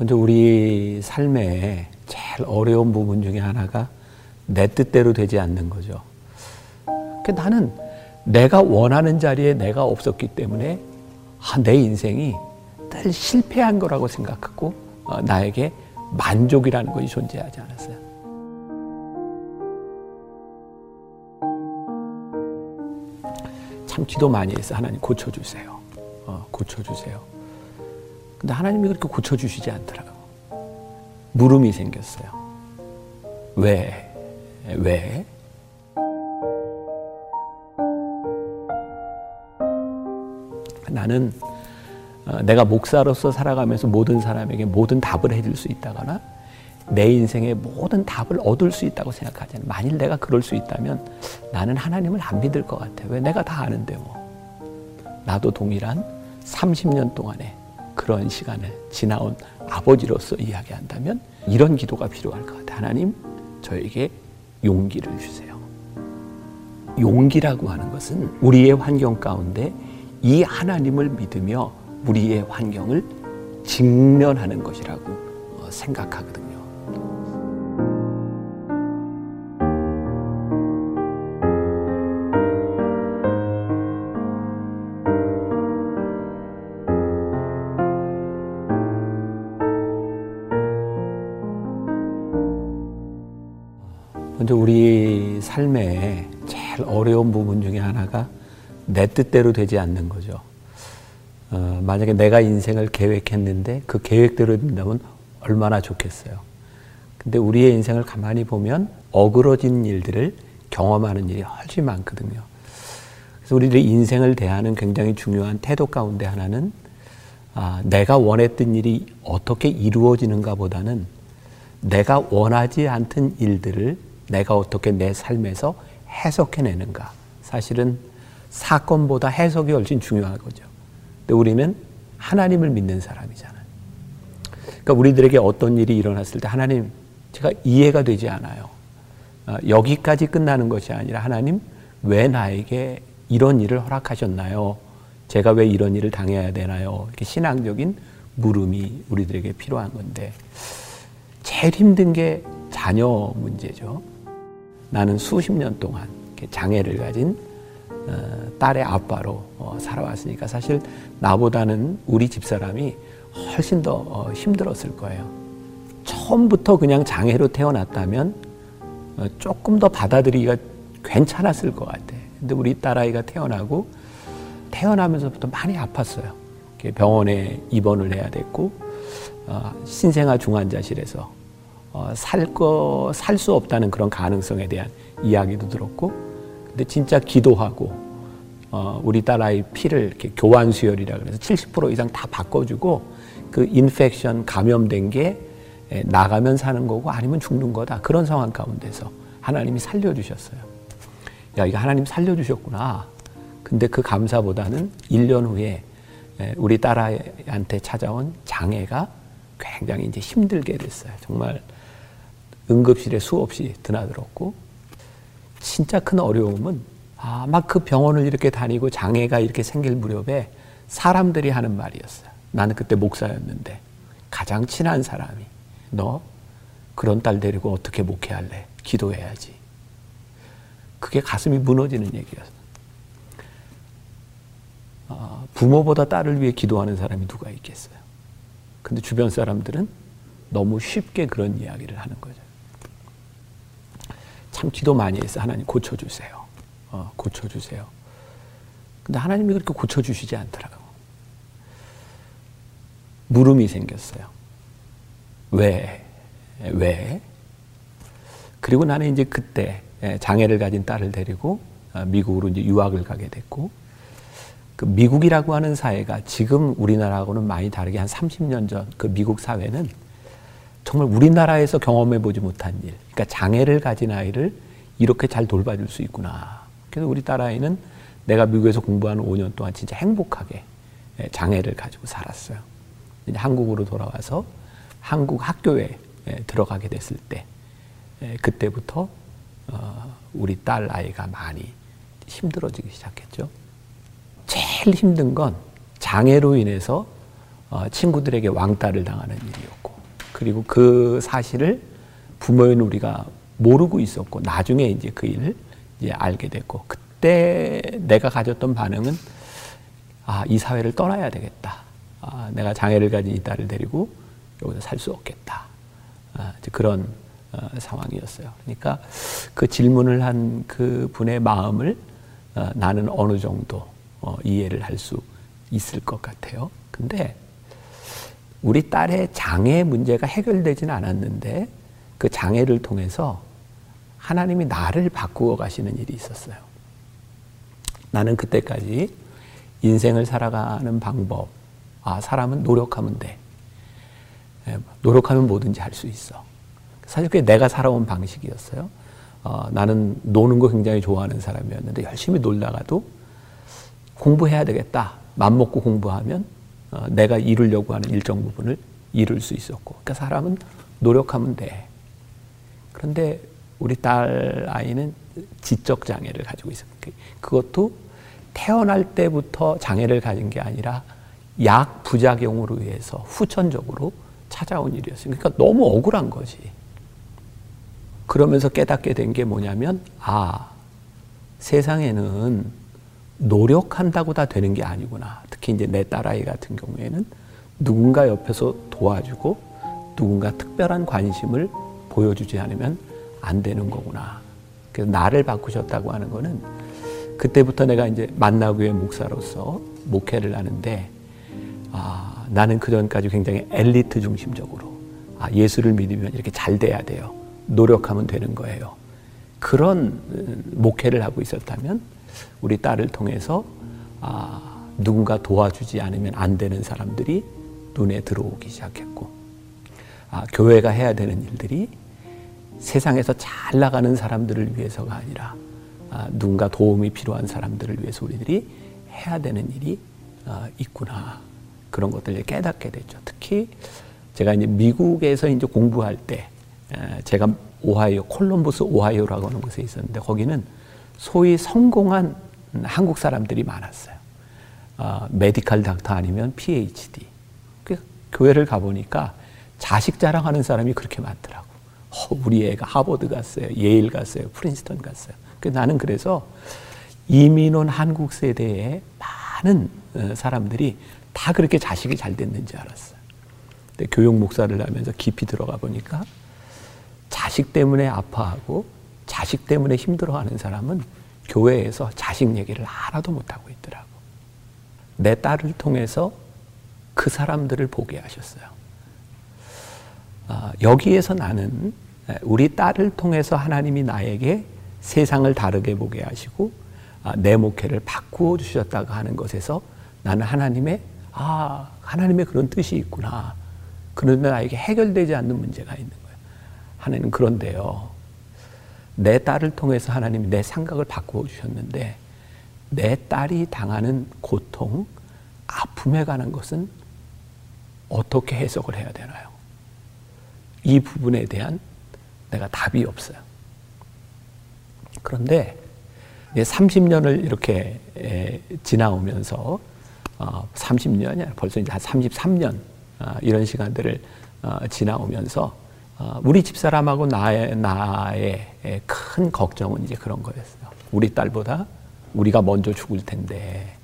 먼저 우리 삶의 제일 어려운 부분 중에 하나가 내 뜻대로 되지 않는 거죠. 그 나는 내가 원하는 자리에 내가 없었기 때문에 아, 내 인생이 늘 실패한 거라고 생각하고 어, 나에게 만족이라는 것이 존재하지 않았어요. 참 기도 많이 해서 하나님 고쳐주세요. 어, 고쳐주세요. 근데 하나님이 그렇게 고쳐주시지 않더라고. 물음이 생겼어요. 왜? 왜? 나는 어, 내가 목사로서 살아가면서 모든 사람에게 모든 답을 해줄 수 있다거나 내 인생의 모든 답을 얻을 수 있다고 생각하지 않아. 만일 내가 그럴 수 있다면 나는 하나님을 안 믿을 것 같아. 왜 내가 다 아는데 뭐. 나도 동일한 30년 동안에 그런 시간을 지나온 아버지로서 이야기한다면 이런 기도가 필요할 것 같아. 하나님, 저에게 용기를 주세요. 용기라고 하는 것은 우리의 환경 가운데 이 하나님을 믿으며 우리의 환경을 직면하는 것이라고 어, 생각하거든요. 먼저 우리 삶의 제일 어려운 부분 중에 하나가 내 뜻대로 되지 않는 거죠. 어, 만약에 내가 인생을 계획했는데 그 계획대로 된다면 얼마나 좋겠어요. 근데 우리의 인생을 가만히 보면 어그러진 일들을 경험하는 일이 훨씬 많거든요. 그래서 우리들의 인생을 대하는 굉장히 중요한 태도 가운데 하나는 아, 내가 원했던 일이 어떻게 이루어지는가 보다는 내가 원하지 않던 일들을 내가 어떻게 내 삶에서 해석해내는가. 사실은 사건보다 해석이 훨씬 중요한 거죠. 근데 우리는 하나님을 믿는 사람이잖아요. 그러니까 우리들에게 어떤 일이 일어났을 때 하나님 제가 이해가 되지 않아요. 어, 여기까지 끝나는 것이 아니라 하나님 왜 나에게 이런 일을 허락하셨나요? 제가 왜 이런 일을 당해야 되나요? 이렇게 신앙적인 물음이 우리들에게 필요한 건데 제일 힘든 게 자녀 문제죠. 나는 수십 년 동안 장애를 가진 어, 딸의 아빠로 어, 살아왔으니까 사실 나보다는 우리 집사람이 훨씬 더 어, 힘들었을 거예요. 처음부터 그냥 장애로 태어났다면 조금 더 받아들이기가 괜찮았을 것 같아. 근데 우리 딸아이가 태어나고 태어나면서부터 많이 아팠어요. 병원에 입원을 해야 됐고 신생아 중환자실에서 살거살 수 없다는 그런 가능성에 대한 이야기도 들었고 근데 진짜 기도하고 어, 우리 딸아이 피를 이렇게 교환 수혈이라 그래서 70% 이상 다 바꿔주고 그 인펙션 감염된 게 나가면 사는 거고 아니면 죽는 거다 그런 상황 가운데서 하나님이 살려주셨어요. 야 이거 하나님 살려주셨구나. 근데 그 감사보다는 1년 후에 우리 딸아이한테 찾아온 장애가 굉장히 이제 힘들게 됐어요. 정말 응급실에 수없이 드나들었고 진짜 큰 어려움은 아, 막그 병원을 이렇게 다니고 장애가 이렇게 생길 무렵에 사람들이 하는 말이었어요. 나는 그때 목사였는데 가장 친한 사람이 너 그런 딸 데리고 어떻게 목회할래? 기도해야지. 그게 가슴이 무너지는 얘기였어. 어, 부모보다 딸을 위해 기도하는 사람이 누가 있겠어요? 근데 주변 사람들은 너무 쉽게 그런 이야기를 하는 거죠. 참 기도 많이 해서 하나님 고쳐주세요. 어, 고쳐주세요. 근데 하나님이 그렇게 고쳐주시지 않더라고. 물음이 생겼어요. 왜? 왜? 그리고 나는 이제 그때 예, 장애를 가진 딸을 데리고 어, 미국으로 이제 유학을 가게 됐고, 그 미국이라고 하는 사회가 지금 우리나라하고는 많이 다르게 한 30년 전 그 미국 사회는 정말 우리나라에서 경험해 보지 못한 일. 그러니까 장애를 가진 아이를 이렇게 잘 돌봐줄 수 있구나. 그래서 우리 딸아이는 내가 미국에서 공부하는 5년 동안 진짜 행복하게 예, 장애를 가지고 살았어요. 이제 한국으로 돌아와서 한국 학교에 예, 들어가게 됐을 때 예, 그때부터 어, 우리 딸 아이가 많이 힘들어지기 시작했죠. 제일 힘든 건 장애로 인해서 어, 친구들에게 왕따를 당하는 일이었고 그리고 그 사실을 부모인 우리가 모르고 있었고 나중에 이제 그 일을 이제 알게 됐고 그때 내가 가졌던 반응은 아, 이 사회를 떠나야 되겠다. 아, 내가 장애를 가진 이 딸을 데리고 여기서 살 수 없겠다. 아, 그런 어, 상황이었어요. 그러니까 그 질문을 한 그 분의 마음을 어, 나는 어느 정도 어, 이해를 할 수 있을 것 같아요. 근데 우리 딸의 장애 문제가 해결되지는 않았는데 그 장애를 통해서 하나님이 나를 바꾸어 가시는 일이 있었어요. 나는 그때까지 인생을 살아가는 방법, 아, 사람은 노력하면 돼. 예, 노력하면 뭐든지 할 수 있어. 사실 그게 내가 살아온 방식이었어요. 어, 나는 노는 거 굉장히 좋아하는 사람이었는데 열심히 놀다가도 공부해야 되겠다. 맘 먹고 공부하면 어, 내가 이루려고 하는 일정 부분을 이룰 수 있었고. 그러니까 사람은 노력하면 돼. 그런데 우리 딸 아이는 지적 장애를 가지고 있어요. 그, 그것도 태어날 때부터 장애를 가진 게 아니라 약 부작용으로 의해서 후천적으로 찾아온 일이었어요. 그러니까 너무 억울한 거지. 그러면서 깨닫게 된 게 뭐냐면, 아, 세상에는 노력한다고 다 되는 게 아니구나. 특히 이제 내 딸아이 같은 경우에는 누군가 옆에서 도와주고 누군가 특별한 관심을 보여주지 않으면 안 되는 거구나. 그래서 나를 바꾸셨다고 하는 거는 그때부터 내가 이제 만나교회 목사로서 목회를 하는데 아, 나는 그 전까지 굉장히 엘리트 중심적으로 아, 예수를 믿으면 이렇게 잘 돼야 돼요. 노력하면 되는 거예요. 그런 음, 목회를 하고 있었다면 우리 딸을 통해서 아, 누군가 도와주지 않으면 안 되는 사람들이 눈에 들어오기 시작했고 아, 교회가 해야 되는 일들이 세상에서 잘 나가는 사람들을 위해서가 아니라 아, 누군가 도움이 필요한 사람들을 위해서 우리들이 해야 되는 일이 아, 있구나 그런 것들을 깨닫게 됐죠. 특히 제가 이제 미국에서 이제 공부할 때 제가 오하이오 콜럼버스 오하이오라고 하는 곳에 있었는데 거기는 소위 성공한 한국 사람들이 많았어요. 어, 메디칼 닥터 아니면 PhD. 그 교회를 가보니까 자식 자랑하는 사람이 그렇게 많더라고. 어, 우리 애가 하버드 갔어요. 예일 갔어요. 프린스턴 갔어요. 그 나는 그래서 이민 온 한국 세대의 많은 어, 사람들이 다 그렇게 자식이 잘 됐는지 알았어요. 근데 교육 목사를 하면서 깊이 들어가 보니까 자식 때문에 아파하고 자식 때문에 힘들어하는 사람은 교회에서 자식 얘기를 하나도 못하고 있더라고. 내 딸을 통해서 그 사람들을 보게 하셨어요. 아, 여기에서 나는 우리 딸을 통해서 하나님이 나에게 세상을 다르게 보게 하시고 아, 내 목회를 바꾸어 주셨다고 하는 것에서 나는 하나님의 아 하나님의 그런 뜻이 있구나. 그런데 나에게 해결되지 않는 문제가 있는 거예요. 하나님 그런데요. 내 딸을 통해서 하나님이 내 생각을 바꾸어 주셨는데 내 딸이 당하는 고통, 아픔에 관한 것은 어떻게 해석을 해야 되나요? 이 부분에 대한 내가 답이 없어요. 그런데 30년을 이렇게 지나오면서 30년이 어, 벌써 이제 한 33년 어, 이런 시간들을 어, 지나오면서 우리 집사람하고 나의, 나의 큰 걱정은 이제 그런 거였어요. 우리 딸보다 우리가 먼저 죽을 텐데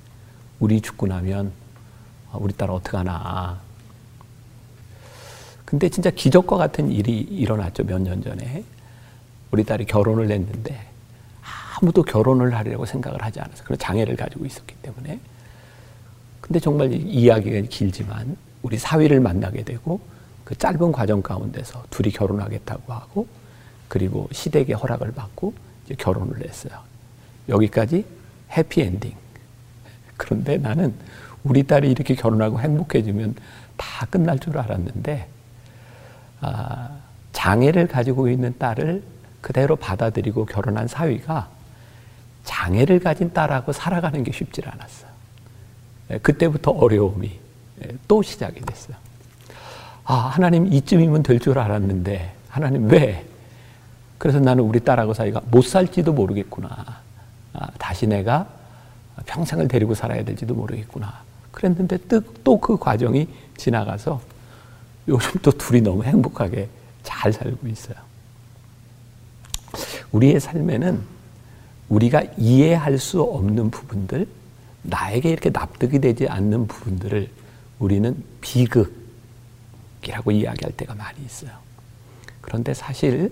우리 죽고 나면 우리 딸 어떡하나. 근데 진짜 기적과 같은 일이 일어났죠. 몇 년 전에. 우리 딸이 결혼을 했는데 아무도 결혼을 하려고 생각을 하지 않아서 그런 장애를 가지고 있었기 때문에 근데 정말 이야기가 길지만 우리 사위를 만나게 되고 그 짧은 과정 가운데서 둘이 결혼하겠다고 하고 그리고 시댁의 허락을 받고 이제 결혼을 했어요. 여기까지 해피엔딩. 그런데 나는 우리 딸이 이렇게 결혼하고 행복해지면 다 끝날 줄 알았는데 아, 장애를 가지고 있는 딸을 그대로 받아들이고 결혼한 사위가 장애를 가진 딸하고 살아가는 게 쉽지 않았어요. 예, 그때부터 어려움이 예, 또 시작이 됐어요. 아, 하나님 이쯤이면 될 줄 알았는데, 하나님 왜? 그래서 나는 우리 딸하고 사이가 못 살지도 모르겠구나. 아, 다시 내가 평생을 데리고 살아야 될지도 모르겠구나. 그랬는데 또 그 과정이 지나가서 요즘 또 둘이 너무 행복하게 잘 살고 있어요. 우리의 삶에는 우리가 이해할 수 없는 부분들, 나에게 이렇게 납득이 되지 않는 부분들을 우리는 비극 이라고 이야기할 때가 많이 있어요. 그런데 사실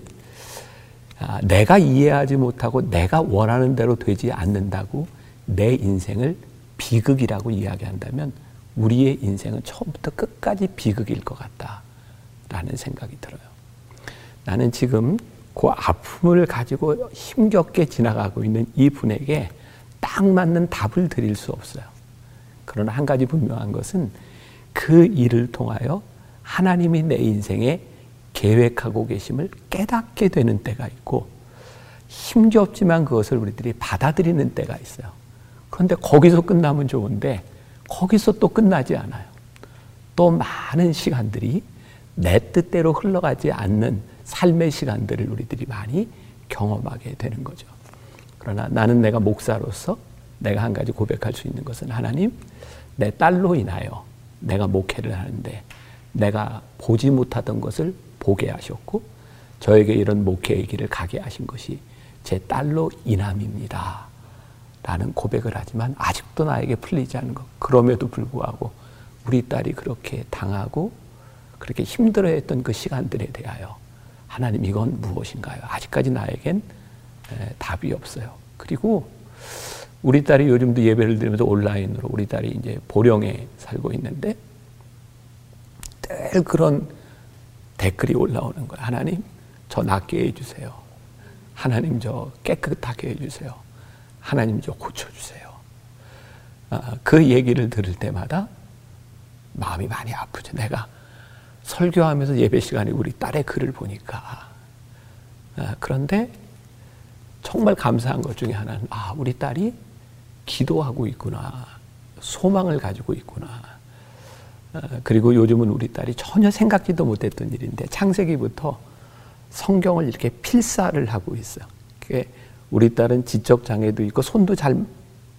아, 내가 이해하지 못하고 내가 원하는 대로 되지 않는다고 내 인생을 비극이라고 이야기한다면 우리의 인생은 처음부터 끝까지 비극일 것 같다라는 생각이 들어요. 나는 지금 그 아픔을 가지고 힘겹게 지나가고 있는 이 분에게 딱 맞는 답을 드릴 수 없어요. 그러나 한 가지 분명한 것은 그 일을 통하여 하나님이 내 인생에 계획하고 계심을 깨닫게 되는 때가 있고 힘겹지만 그것을 우리들이 받아들이는 때가 있어요. 그런데 거기서 끝나면 좋은데 거기서 또 끝나지 않아요. 또 많은 시간들이 내 뜻대로 흘러가지 않는 삶의 시간들을 우리들이 많이 경험하게 되는 거죠. 그러나 나는 내가 목사로서 내가 한 가지 고백할 수 있는 것은 하나님, 내 딸로 인하여 내가 목회를 하는데 내가 보지 못하던 것을 보게 하셨고 저에게 이런 목회의 길을 가게 하신 것이 제 딸로 인함입니다. 라는 고백을 하지만 아직도 나에게 풀리지 않는 것. 그럼에도 불구하고 우리 딸이 그렇게 당하고 그렇게 힘들어했던 그 시간들에 대하여 하나님 이건 무엇인가요? 아직까지 나에겐 답이 없어요. 그리고 우리 딸이 요즘도 예배를 드리면서 온라인으로 우리 딸이 이제 보령에 살고 있는데 늘 그런 댓글이 올라오는 거예요. 하나님, 저 낫게 해주세요. 하나님, 저 깨끗하게 해주세요. 하나님 좀 고쳐주세요. 아, 그 얘기를 들을 때마다 마음이 많이 아프죠. 내가 설교하면서 예배 시간에 우리 딸의 글을 보니까. 아, 그런데 정말 감사한 것 중에 하나는, 아, 우리 딸이 기도하고 있구나. 소망을 가지고 있구나. 아, 그리고 요즘은 우리 딸이 전혀 생각지도 못했던 일인데, 창세기부터 성경을 이렇게 필사를 하고 있어요. 우리 딸은 지적 장애도 있고 손도 잘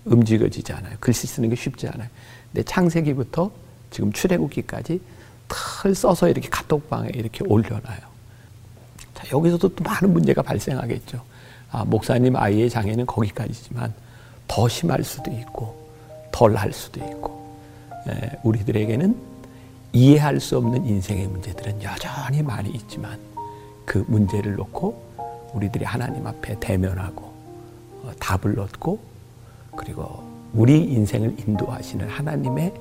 움직여지지 않아요. 글씨 쓰는 게 쉽지 않아요. 근데 창세기부터 지금 출애굽기까지 털 써서 이렇게 카톡방에 이렇게 올려놔요. 자, 여기서도 또 많은 문제가 발생하겠죠. 아, 목사님 아이의 장애는 거기까지지만 더 심할 수도 있고 덜 할 수도 있고 에, 우리들에게는 이해할 수 없는 인생의 문제들은 여전히 많이 있지만 그 문제를 놓고 우리들이 하나님 앞에 대면하고 어, 답을 얻고 그리고 우리 인생을 인도하시는 하나님의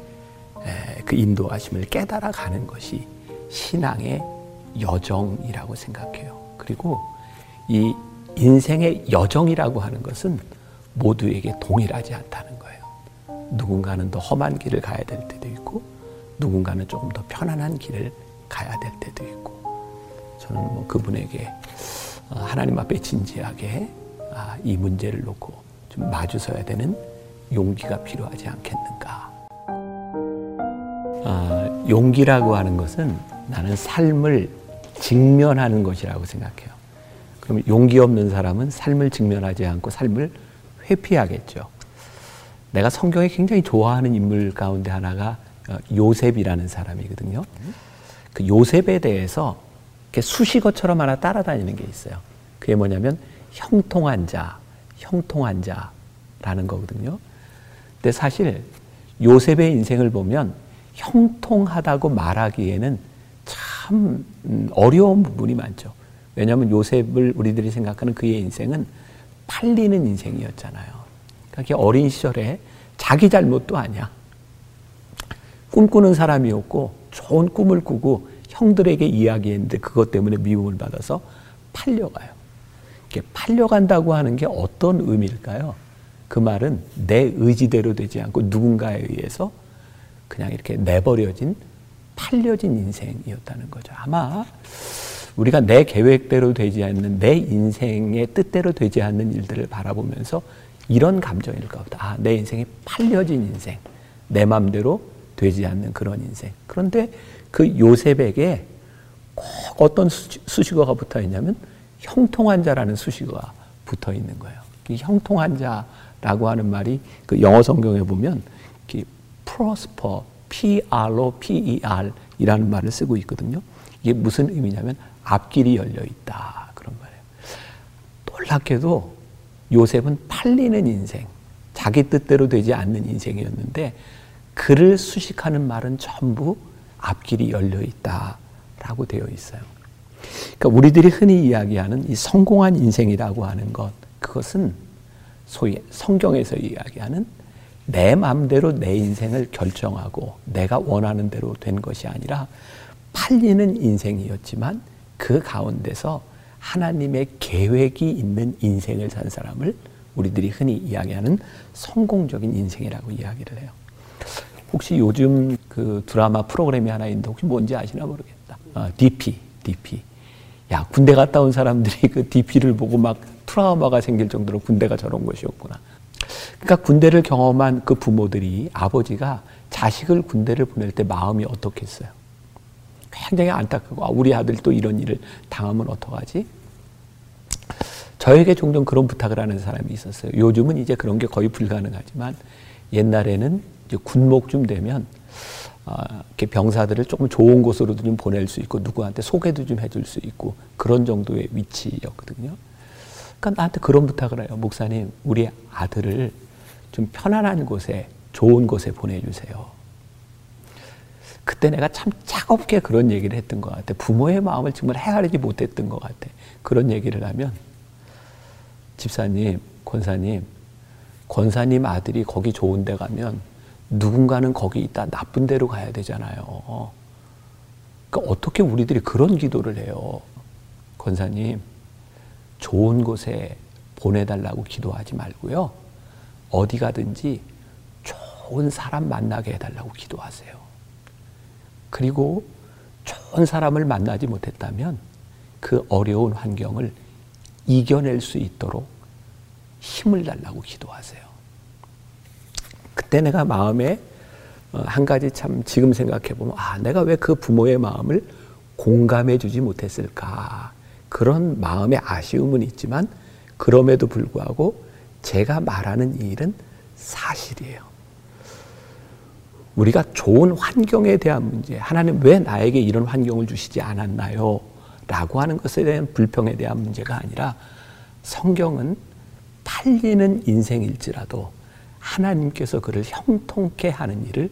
그 인도하심을 깨달아 가는 것이 신앙의 여정이라고 생각해요. 그리고 이 인생의 여정이라고 하는 것은 모두에게 동일하지 않다는 거예요. 누군가는 더 험한 길을 가야 될 때도 있고, 누군가는 조금 더 편안한 길을 가야 될 때도 있고, 저는 뭐 그분에게 어, 하나님 앞에 진지하게 아, 이 문제를 놓고 좀 마주서야 되는 용기가 필요하지 않겠는가. 아, 용기라고 하는 것은 나는 삶을 직면하는 것이라고 생각해요. 그럼 용기 없는 사람은 삶을 직면하지 않고 삶을 회피하겠죠. 내가 성경에 굉장히 좋아하는 인물 가운데 하나가 어, 요셉이라는 사람이거든요. 그 요셉에 대해서 수식어처럼 하나 따라다니는 게 있어요. 그게 뭐냐면 형통한 자, 형통한 자라는 거거든요. 근데 사실 요셉의 인생을 보면 형통하다고 말하기에는 참 음, 어려운 부분이 많죠. 왜냐하면 요셉을 우리들이 생각하는 그의 인생은 팔리는 인생이었잖아요. 그러니까 어린 시절에 자기 잘못도 아니야. 꿈꾸는 사람이었고 좋은 꿈을 꾸고 형들에게 이야기했는데 그것 때문에 미움을 받아서 팔려가요. 팔려간다고 하는 게 어떤 의미일까요? 그 말은 내 의지대로 되지 않고 누군가에 의해서 그냥 이렇게 내버려진 팔려진 인생이었다는 거죠. 아마 우리가 내 계획대로 되지 않는 내 인생의 뜻대로 되지 않는 일들을 바라보면서 이런 감정일 것 같다. 아, 내 인생이 팔려진 인생. 내 맘대로 되지 않는 그런 인생. 그런데 그 요셉에게 꼭 어떤 수식어가 붙어 있냐면 형통한 자라는 수식어가 붙어 있는 거예요. 이 형통한 자라고 하는 말이 그 영어 성경에 보면 prosper, P-R-O-P-E-R 이라는 말을 쓰고 있거든요. 이게 무슨 의미냐면 앞길이 열려 있다. 그런 말이에요. 놀랍게도 요셉은 팔리는 인생, 자기 뜻대로 되지 않는 인생이었는데 그를 수식하는 말은 전부 앞길이 열려 있다라고 되어 있어요. 그러니까 우리들이 흔히 이야기하는 이 성공한 인생이라고 하는 것, 그것은 소위 성경에서 이야기하는 내 마음대로 내 인생을 결정하고 내가 원하는 대로 된 것이 아니라 팔리는 인생이었지만 그 가운데서 하나님의 계획이 있는 인생을 산 사람을 우리들이 흔히 이야기하는 성공적인 인생이라고 이야기를 해요. 혹시 요즘 그 드라마 프로그램이 하나 있는데 혹시 뭔지 아시나 모르겠다. 어, DP, DP. 야, 군대 갔다 온 사람들이 그 DP를 보고 막 트라우마가 생길 정도로 군대가 저런 것이었구나. 그러니까 군대를 경험한 그 부모들이 아버지가 자식을 군대를 보낼 때 마음이 어떻겠어요? 굉장히 안타깝고 아, 우리 아들 또 이런 일을 당하면 어떡하지? 저에게 종종 그런 부탁을 하는 사람이 있었어요. 요즘은 이제 그런 게 거의 불가능하지만 옛날에는 이제 군목쯤 되면 어, 이렇게 병사들을 조금 좋은 곳으로도 좀 보낼 수 있고 누구한테 소개도 좀 해줄 수 있고 그런 정도의 위치였거든요. 그러니까 나한테 그런 부탁을 해요. 목사님, 우리 아들을 좀 편안한 곳에 좋은 곳에 보내주세요. 그때 내가 참 차갑게 그런 얘기를 했던 것 같아. 부모의 마음을 정말 헤아리지 못했던 것 같아. 그런 얘기를 하면 집사님, 권사님, 권사님 아들이 거기 좋은 데 가면 누군가는 거기 있다 나쁜 데로 가야 되잖아요. 그러니까 어떻게 우리들이 그런 기도를 해요. 권사님, 좋은 곳에 보내달라고 기도하지 말고요. 어디 가든지 좋은 사람 만나게 해달라고 기도하세요. 그리고 좋은 사람을 만나지 못했다면 그 어려운 환경을 이겨낼 수 있도록 힘을 달라고 기도하세요. 그때 내가 마음에 어, 한 가지 참 지금 생각해 보면 아 내가 왜 그 부모의 마음을 공감해 주지 못했을까 그런 마음의 아쉬움은 있지만 그럼에도 불구하고 제가 말하는 이 일은 사실이에요. 우리가 좋은 환경에 대한 문제, 하나님 왜 나에게 이런 환경을 주시지 않았나요? 라고 하는 것에 대한 불평에 대한 문제가 아니라 성경은 팔리는 인생일지라도 하나님께서 그를 형통케 하는 일을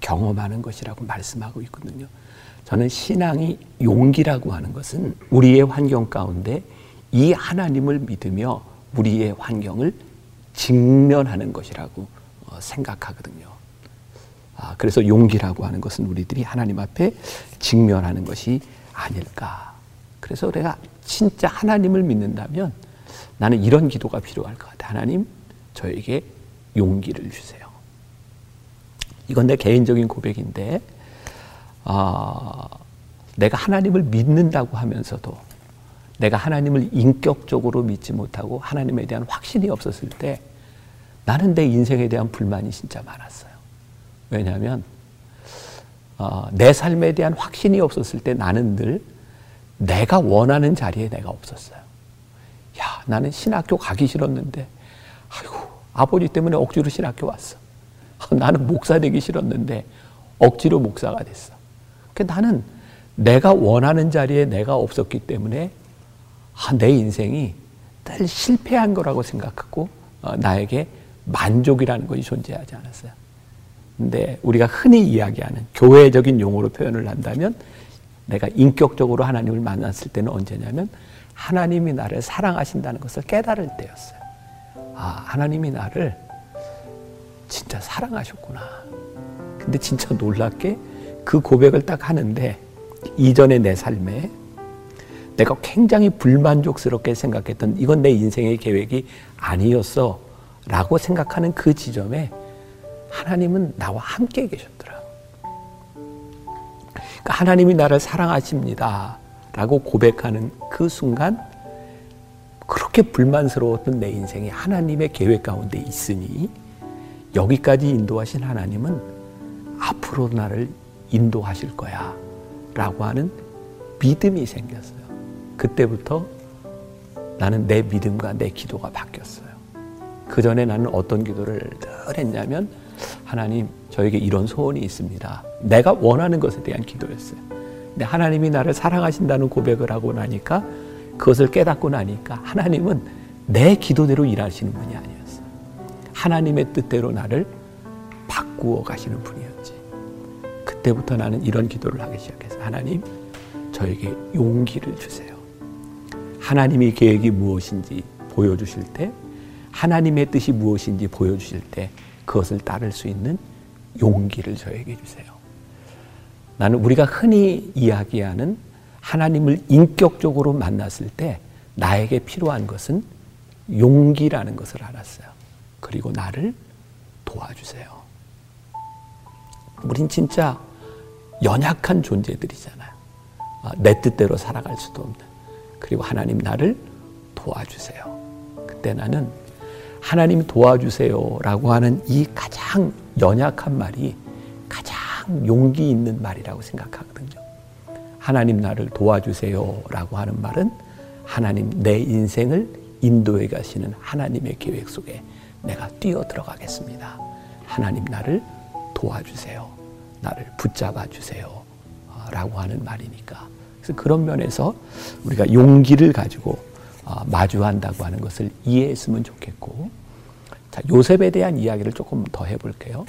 경험하는 것이라고 말씀하고 있거든요. 저는 신앙이 용기라고 하는 것은 우리의 환경 가운데 이 하나님을 믿으며 우리의 환경을 직면하는 것이라고 어, 생각하거든요. 아, 그래서 용기라고 하는 것은 우리들이 하나님 앞에 직면하는 것이 아닐까. 그래서 내가 진짜 하나님을 믿는다면 나는 이런 기도가 필요할 것 같아. 하나님, 저에게 용기를 주세요. 이건 내 개인적인 고백인데, 아, 내가 하나님을 믿는다고 하면서도 내가 하나님을 인격적으로 믿지 못하고 하나님에 대한 확신이 없었을 때 나는 내 인생에 대한 불만이 진짜 많았어요. 왜냐하면 어, 내 삶에 대한 확신이 없었을 때 나는 늘 내가 원하는 자리에 내가 없었어요. 야, 나는 신학교 가기 싫었는데, 아이고, 아버지 때문에 억지로 신학교 왔어. 나는 목사 되기 싫었는데, 억지로 목사가 됐어. 그 나는 내가 원하는 자리에 내가 없었기 때문에 아, 내 인생이 늘 실패한 거라고 생각하고 어, 나에게 만족이라는 것이 존재하지 않았어요. 근데 우리가 흔히 이야기하는 교회적인 용어로 표현을 한다면 내가 인격적으로 하나님을 만났을 때는 언제냐면 하나님이 나를 사랑하신다는 것을 깨달을 때였어요. 아, 하나님이 나를 진짜 사랑하셨구나. 근데 진짜 놀랍게 그 고백을 딱 하는데 이전의 내 삶에 내가 굉장히 불만족스럽게 생각했던 이건 내 인생의 계획이 아니었어 라고 생각하는 그 지점에 하나님은 나와 함께 계셨더라. 그러니까 하나님이 나를 사랑하십니다. 라고 고백하는 그 순간 그렇게 불만스러웠던 내 인생이 하나님의 계획 가운데 있으니 여기까지 인도하신 하나님은 앞으로 나를 인도하실 거야. 라고 하는 믿음이 생겼어요. 그때부터 나는 내 믿음과 내 기도가 바뀌었어요. 그 전에 나는 어떤 기도를 늘 했냐면 하나님 저에게 이런 소원이 있습니다. 내가 원하는 것에 대한 기도였어요. 근데 하나님이 나를 사랑하신다는 고백을 하고 나니까 그것을 깨닫고 나니까 하나님은 내 기도대로 일하시는 분이 아니었어요. 하나님의 뜻대로 나를 바꾸어 가시는 분이었지. 그때부터 나는 이런 기도를 하기 시작했어요. 하나님, 저에게 용기를 주세요. 하나님의 계획이 무엇인지 보여주실 때, 하나님의 뜻이 무엇인지 보여주실 때, 그것을 따를 수 있는 용기를 저에게 주세요. 나는 우리가 흔히 이야기하는 하나님을 인격적으로 만났을 때 나에게 필요한 것은 용기라는 것을 알았어요. 그리고 나를 도와주세요. 우린 진짜 연약한 존재들이잖아요. 아, 내 뜻대로 살아갈 수도 없는. 그리고 하나님 나를 도와주세요. 그때 나는 하나님 도와주세요라고 하는 이 가장 연약한 말이 가장 용기 있는 말이라고 생각하거든요. 하나님 나를 도와주세요라고 하는 말은 하나님 내 인생을 인도해 가시는 하나님의 계획 속에 내가 뛰어 들어가겠습니다. 하나님 나를 도와주세요. 나를 붙잡아 주세요. 라고 하는 말이니까. 그래서 그런 면에서 우리가 용기를 가지고 어, 마주한다고 하는 것을 이해했으면 좋겠고, 자, 요셉에 대한 이야기를 조금 더 해볼게요.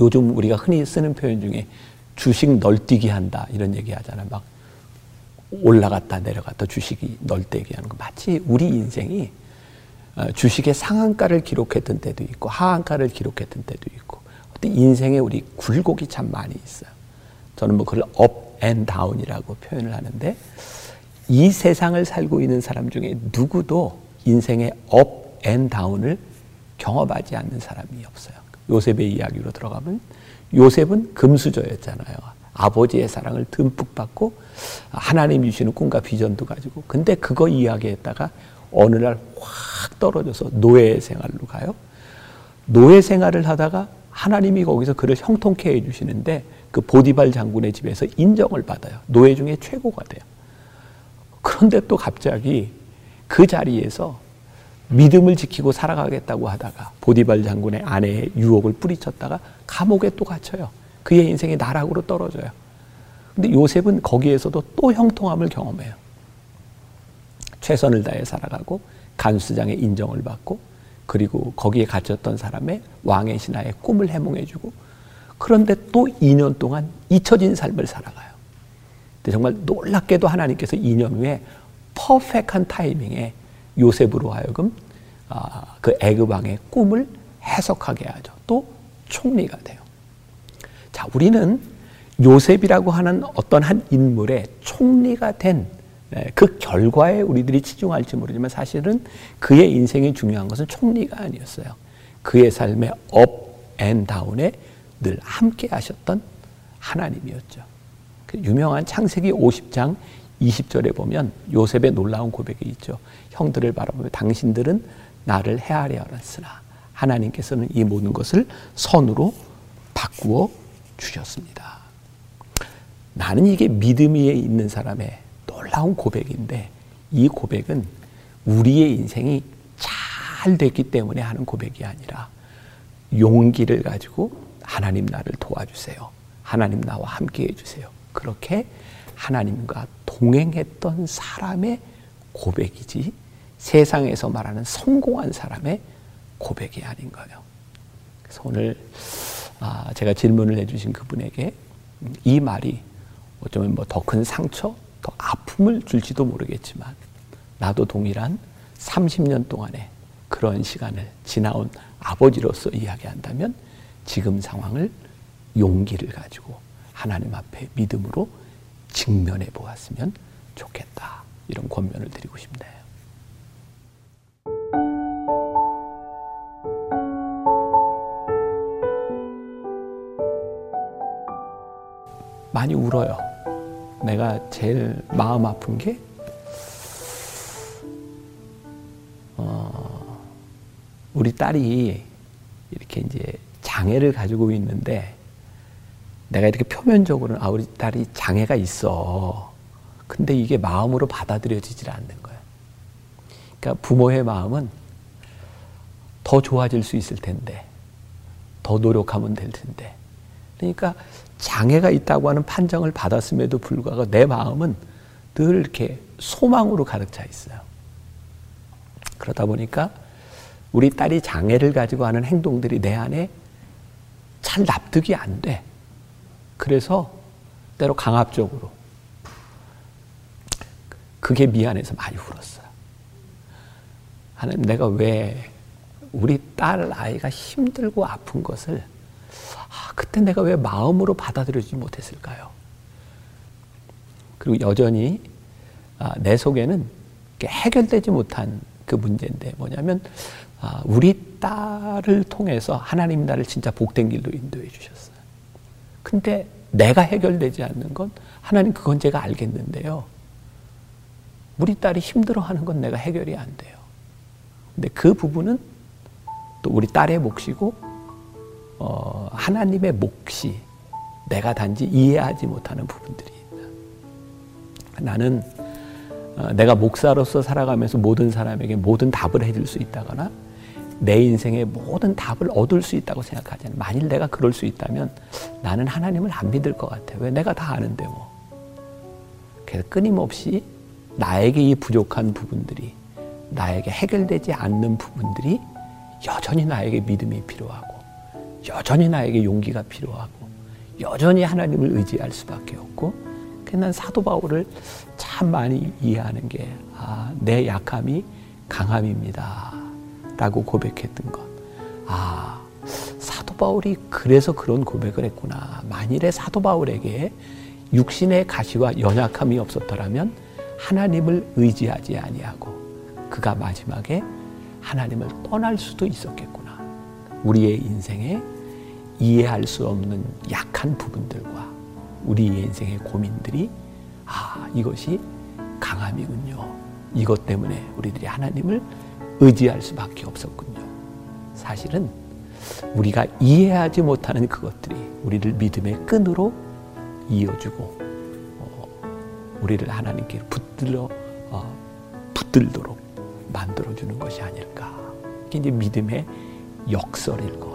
요즘 우리가 흔히 쓰는 표현 중에 주식 널뛰기 한다 이런 얘기 하잖아요. 막 올라갔다 내려갔다 주식이 널뛰기 하는 거 마치 우리 인생이 어, 주식의 상한가를 기록했던 때도 있고 하한가를 기록했던 때도 있고 어떤 인생에 우리 굴곡이 참 많이 있어요. 저는 뭐 그걸 up and down이라고 표현을 하는데 이 세상을 살고 있는 사람 중에 누구도 인생의 up and down을 경험하지 않는 사람이 없어요. 요셉의 이야기로 들어가면 요셉은 금수저였잖아요. 아버지의 사랑을 듬뿍 받고 하나님 주시는 꿈과 비전도 가지고 근데 그거 이야기했다가 어느 날 확 떨어져서 노예 생활로 가요. 노예 생활을 하다가 하나님이 거기서 그를 형통케 해주시는데 그 보디발 장군의 집에서 인정을 받아요. 노예 중에 최고가 돼요. 그런데 또 갑자기 그 자리에서 믿음을 지키고 살아가겠다고 하다가 보디발 장군의 아내의 유혹을 뿌리쳤다가 감옥에 또 갇혀요. 그의 인생이 나락으로 떨어져요. 근데 요셉은 거기에서도 또 형통함을 경험해요. 최선을 다해 살아가고 간수장의 인정을 받고 그리고 거기에 갇혔던 사람의 왕의 신하의 꿈을 해몽해주고 그런데 또 2년 동안 잊혀진 삶을 살아가요. 근데 정말 놀랍게도 하나님께서 2년 후에 퍼펙한 타이밍에 요셉으로 하여금 아, 그 애굽 왕의 꿈을 해석하게 하죠. 또 총리가 돼요. 자, 우리는 요셉이라고 하는 어떤 한 인물의 총리가 된그 네, 결과에 우리들이 치중할지 모르지만 사실은 그의 인생이 중요한 것은 총리가 아니었어요. 그의 삶의 up and down에 늘 함께 하셨던 하나님이었죠. 그 유명한 창세기 50장 20절에 보면 요셉의 놀라운 고백이 있죠. 형들을 바라보며 당신들은 나를 해하려 하였으나 하나님께서는 이 모든 것을 선으로 바꾸어 주셨습니다. 나는 이게 믿음 위에 있는 사람의 놀라운 고백인데 이 고백은 우리의 인생이 잘 됐기 때문에 하는 고백이 아니라 용기를 가지고 하나님 나를 도와주세요. 하나님 나와 함께 해주세요. 그렇게 하나님과 동행했던 사람의 고백이지 세상에서 말하는 성공한 사람의 고백이 아닌 거예요. 그래서 오늘 아, 제가 질문을 해주신 그분에게 이 말이 어쩌면 뭐 더 큰 상처, 더 아픔을 줄지도 모르겠지만 나도 동일한 30년 동안의 그런 시간을 지나온 아버지로서 이야기한다면 지금 상황을 용기를 가지고 하나님 앞에 믿음으로 직면해 보았으면 좋겠다. 이런 권면을 드리고 싶네요. 많이 울어요. 내가 제일 마음 아픈 게, 어, 우리 딸이 이렇게 이제 장애를 가지고 있는데, 내가 이렇게 표면적으로는 아, 우리 딸이 장애가 있어. 근데 이게 마음으로 받아들여지질 않는 거예요. 그러니까 부모의 마음은 더 좋아질 수 있을 텐데, 더 노력하면 될 텐데. 그러니까 장애가 있다고 하는 판정을 받았음에도 불구하고 내 마음은 늘 이렇게 소망으로 가득 차 있어요. 그러다 보니까 우리 딸이 장애를 가지고 하는 행동들이 내 안에 잘 납득이 안 돼. 그래서 때로 강압적으로 그게 미안해서 많이 울었어요. 하나님 내가 왜 우리 딸 아이가 힘들고 아픈 것을 아, 그때 내가 왜 마음으로 받아들여지 못했을까요? 그리고 여전히 아, 내 속에는 해결되지 못한 그 문제인데 뭐냐면 아, 우리 딸을 통해서 하나님 나를 진짜 복된 길로 인도해 주셨어요. 근데 내가 해결되지 않는 건 하나님 그건 제가 알겠는데요. 우리 딸이 힘들어하는 건 내가 해결이 안 돼요. 근데 그 부분은 또 우리 딸의 몫이고 어, 하나님의 몫이 내가 단지 이해하지 못하는 부분들이 있다. 나는 어, 내가 목사로서 살아가면서 모든 사람에게 모든 답을 해줄 수 있다거나 내 인생의 모든 답을 얻을 수 있다고 생각하지 않아. 만일 내가 그럴 수 있다면 나는 하나님을 안 믿을 것 같아. 왜 내가 다 아는데 뭐. 그래서 끊임없이 나에게 이 부족한 부분들이 나에게 해결되지 않는 부분들이 여전히 나에게 믿음이 필요하고 여전히 나에게 용기가 필요하고 여전히 하나님을 의지할 수밖에 없고 난 사도 바울을 참 많이 이해하는 게 아, 내 약함이 강함입니다. 라고 고백했던 것. 아, 사도 바울이 그래서 그런 고백을 했구나. 만일에 사도 바울에게 육신의 가시와 연약함이 없었더라면 하나님을 의지하지 아니하고 그가 마지막에 하나님을 떠날 수도 있었겠구나. 우리의 인생에 이해할 수 없는 약한 부분들과 우리의 인생의 고민들이 아, 이것이 강함이군요. 이것 때문에 우리들이 하나님을 의지할 수밖에 없었군요. 사실은 우리가 이해하지 못하는 그것들이 우리를 믿음의 끈으로 이어주고 어, 우리를 하나님께 붙들어 어, 붙들도록 만들어주는 것이 아닐까. 이게 이제 믿음의 역설일 것 같아요.